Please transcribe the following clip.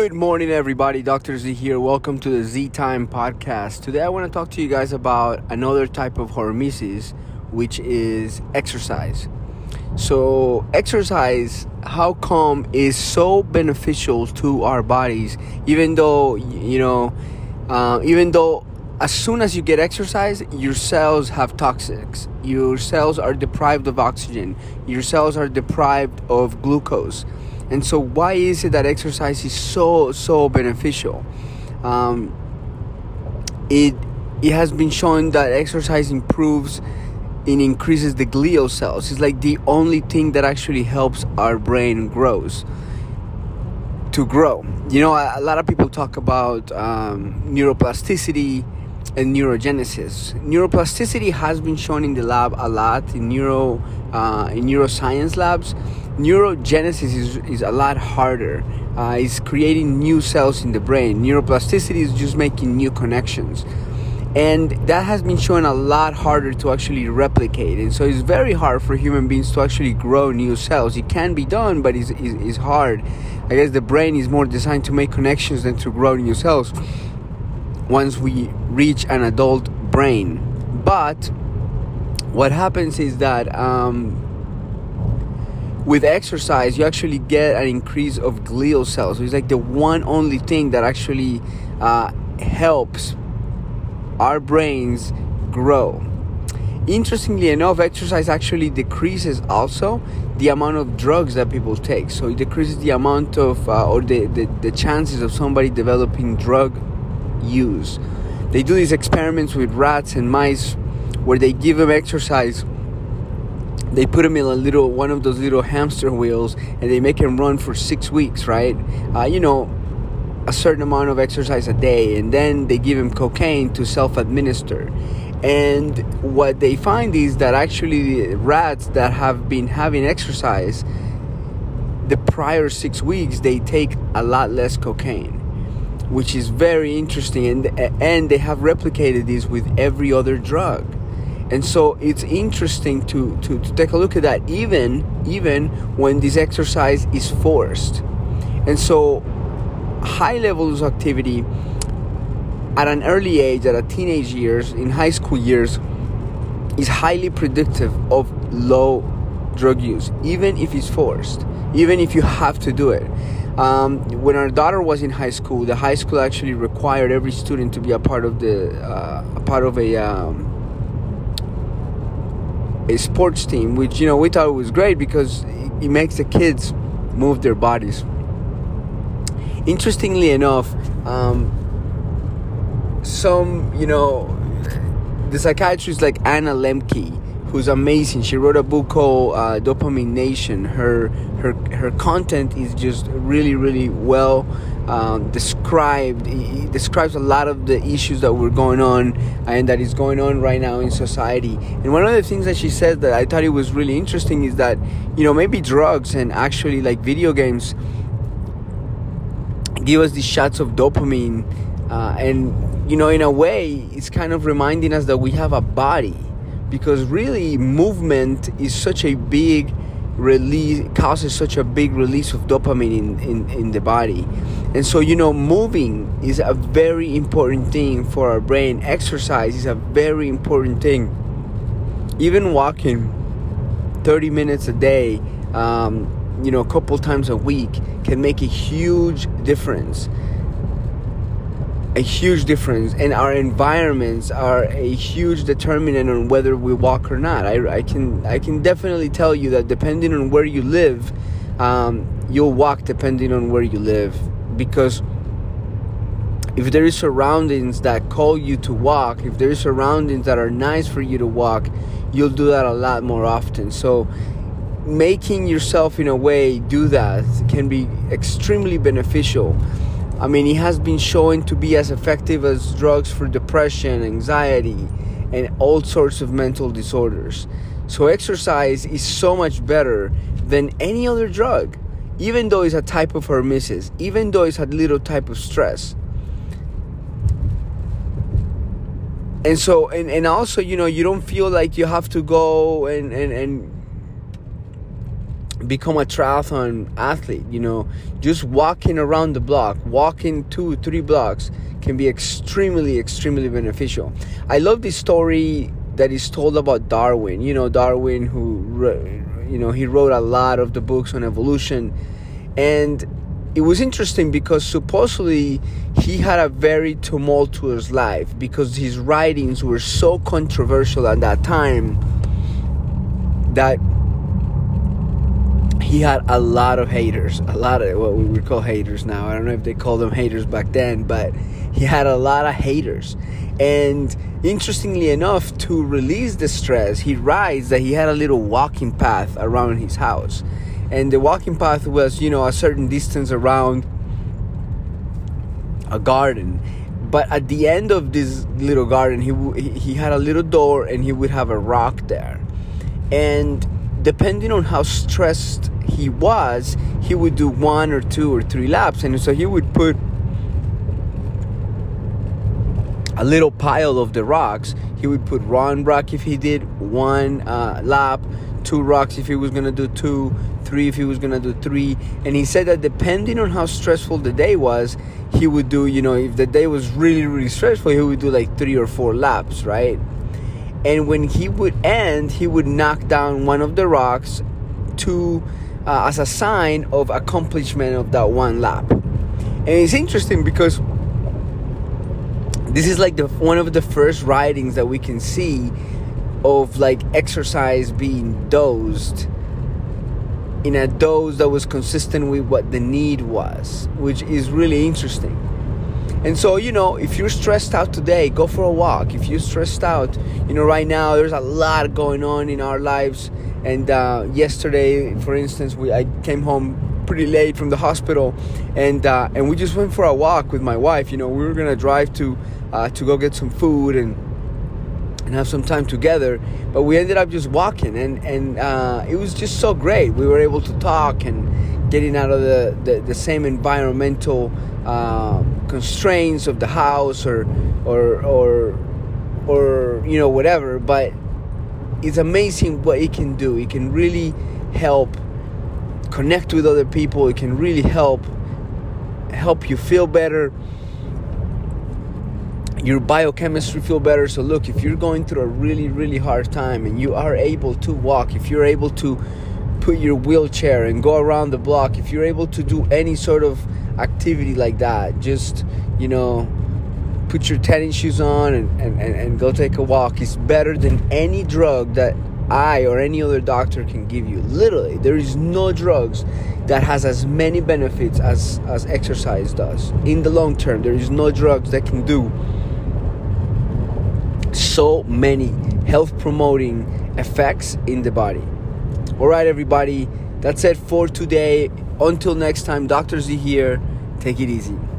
Good morning, everybody. Dr. Z here. Welcome to the Z Time podcast. Today, I want to talk to you guys about another type of hormesis, which is exercise. So, exercise, how come, is so beneficial to our bodies, even though, you know, uh, even though as soon as you get exercise, your cells have toxics. Your cells are deprived of oxygen. Your cells are deprived of glucose and so, why is it that exercise is so so beneficial? Um, it it has been shown that exercise improves and increases the glial cells. It's like the only thing that actually helps our brain grows to grow. You know, a, a lot of people talk about um, neuroplasticity and neurogenesis. Neuroplasticity has been shown in the lab a lot in neuro uh, in neuroscience labs neurogenesis is, is a lot harder. Uh, it's creating new cells in the brain. Neuroplasticity is just making new connections. And that has been shown a lot harder to actually replicate. And so it's very hard for human beings to actually grow new cells. It can be done, but it's, it's, it's hard. I guess the brain is more designed to make connections than to grow new cells once we reach an adult brain. But what happens is that um, with exercise, you actually get an increase of glial cells. So it's like the one only thing that actually uh, helps our brains grow. Interestingly enough, exercise actually decreases also the amount of drugs that people take. So it decreases the amount of, uh, or the, the, the chances of somebody developing drug use. They do these experiments with rats and mice where they give them exercise. They put them in a little one of those little hamster wheels and they make them run for six weeks right? Uh, you know a certain amount of exercise a day and then they give them cocaine to self-administer. And what they find is that actually rats that have been having exercise the prior six weeks they take a lot less cocaine which is very interesting and and they have replicated this with every other drug. And so it's interesting to, to, to take a look at that even even when this exercise is forced. And so high levels of activity at an early age at a teenage years in high school years is highly predictive of low drug use even if it's forced even if you have to do it um, when our daughter was in high school the high school actually required every student to be a part of the uh, a part of a um, a sports team, which you know we thought was great because it makes the kids move their bodies. Interestingly enough, um, some you know the psychiatrist like Anna Lembke, who's amazing. She wrote a book called uh, Dopamine Nation. Her her her content is just really really well um, described he describes a lot of the issues that were going on and that is going on right now in society and one of the things that she said that i thought it was really interesting is that you know maybe drugs and actually like video games give us these shots of dopamine uh, and you know in a way it's kind of reminding us that we have a body because really movement is such a big release causes such a big release of dopamine in, in, in the body. And so you know moving is a very important thing for our brain. Exercise is a very important thing. Even walking 30 minutes a day um, you know a couple times a week can make a huge difference a huge difference and our environments are a huge determinant on whether we walk or not. I, I can I can definitely tell you that depending on where you live um, you'll walk depending on where you live. Because if there is surroundings that call you to walk if there is surroundings that are nice for you to walk you'll do that a lot more often. So making yourself in a way do that can be extremely beneficial I mean, it has been shown to be as effective as drugs for depression, anxiety, and all sorts of mental disorders. So, exercise is so much better than any other drug, even though it's a type of hormesis, even though it's a little type of stress. And so, and, and also, you know, you don't feel like you have to go and, and, and become a triathlon athlete. You know, just walking around the block, walking two, three blocks can be extremely, extremely beneficial. I love this story that is told about Darwin. You know, Darwin, who, you know, he wrote a lot of the books on evolution. And it was interesting because supposedly he had a very tumultuous life because his writings were so controversial at that time that he had a lot of haters, a lot of what we would call haters now. I don't know if they called them haters back then, but he had a lot of haters. And interestingly enough, to release the stress, he writes that he had a little walking path around his house. And the walking path was, you know, a certain distance around a garden. But at the end of this little garden, he, he had a little door and he would have a rock there. And depending on how stressed he was, he would do one or two or three laps. And so he would put a little pile of the rocks. He would put one rock if he did one uh, lap, two rocks if he was gonna do two, three if he was gonna do three. And he said that depending on how stressful the day was, he would do, you know, if the day was really, really stressful, he would do like three or four laps, right? And when he would end, he would knock down one of the rocks to uh, as a sign of accomplishment of that one lap. And it's interesting because this is like the one of the first writings that we can see of like exercise being dosed in a dose that was consistent with what the need was, which is really interesting. And so, you know, if you're stressed out today, go for a walk. If you're stressed out, you know, right now there's a lot going on in our lives. And uh, yesterday, for instance, we I came home pretty late from the hospital, and uh, and we just went for a walk with my wife. You know, we were gonna drive to uh, to go get some food and and have some time together. But we ended up just walking, and and uh, it was just so great. We were able to talk and getting out of the the, the same environmental uh, constraints of the house or or or or you know whatever. But it's amazing what it can do. It can really help connect with other people. It can really help help you feel better your biochemistry feel better so look if you're going through a really really hard time and you are able to walk if you're able to put your wheelchair and go around the block if you're able to do any sort of activity like that just you know put your tennis shoes on and, and, and, and go take a walk is better than any drug that I or any other doctor can give you. Literally, there is no drugs that has as many benefits as, as exercise does. In the long term, there is no drugs that can do so many health promoting effects in the body. All right, everybody, that's it for today. Until next time, Dr. Z here. Take it easy.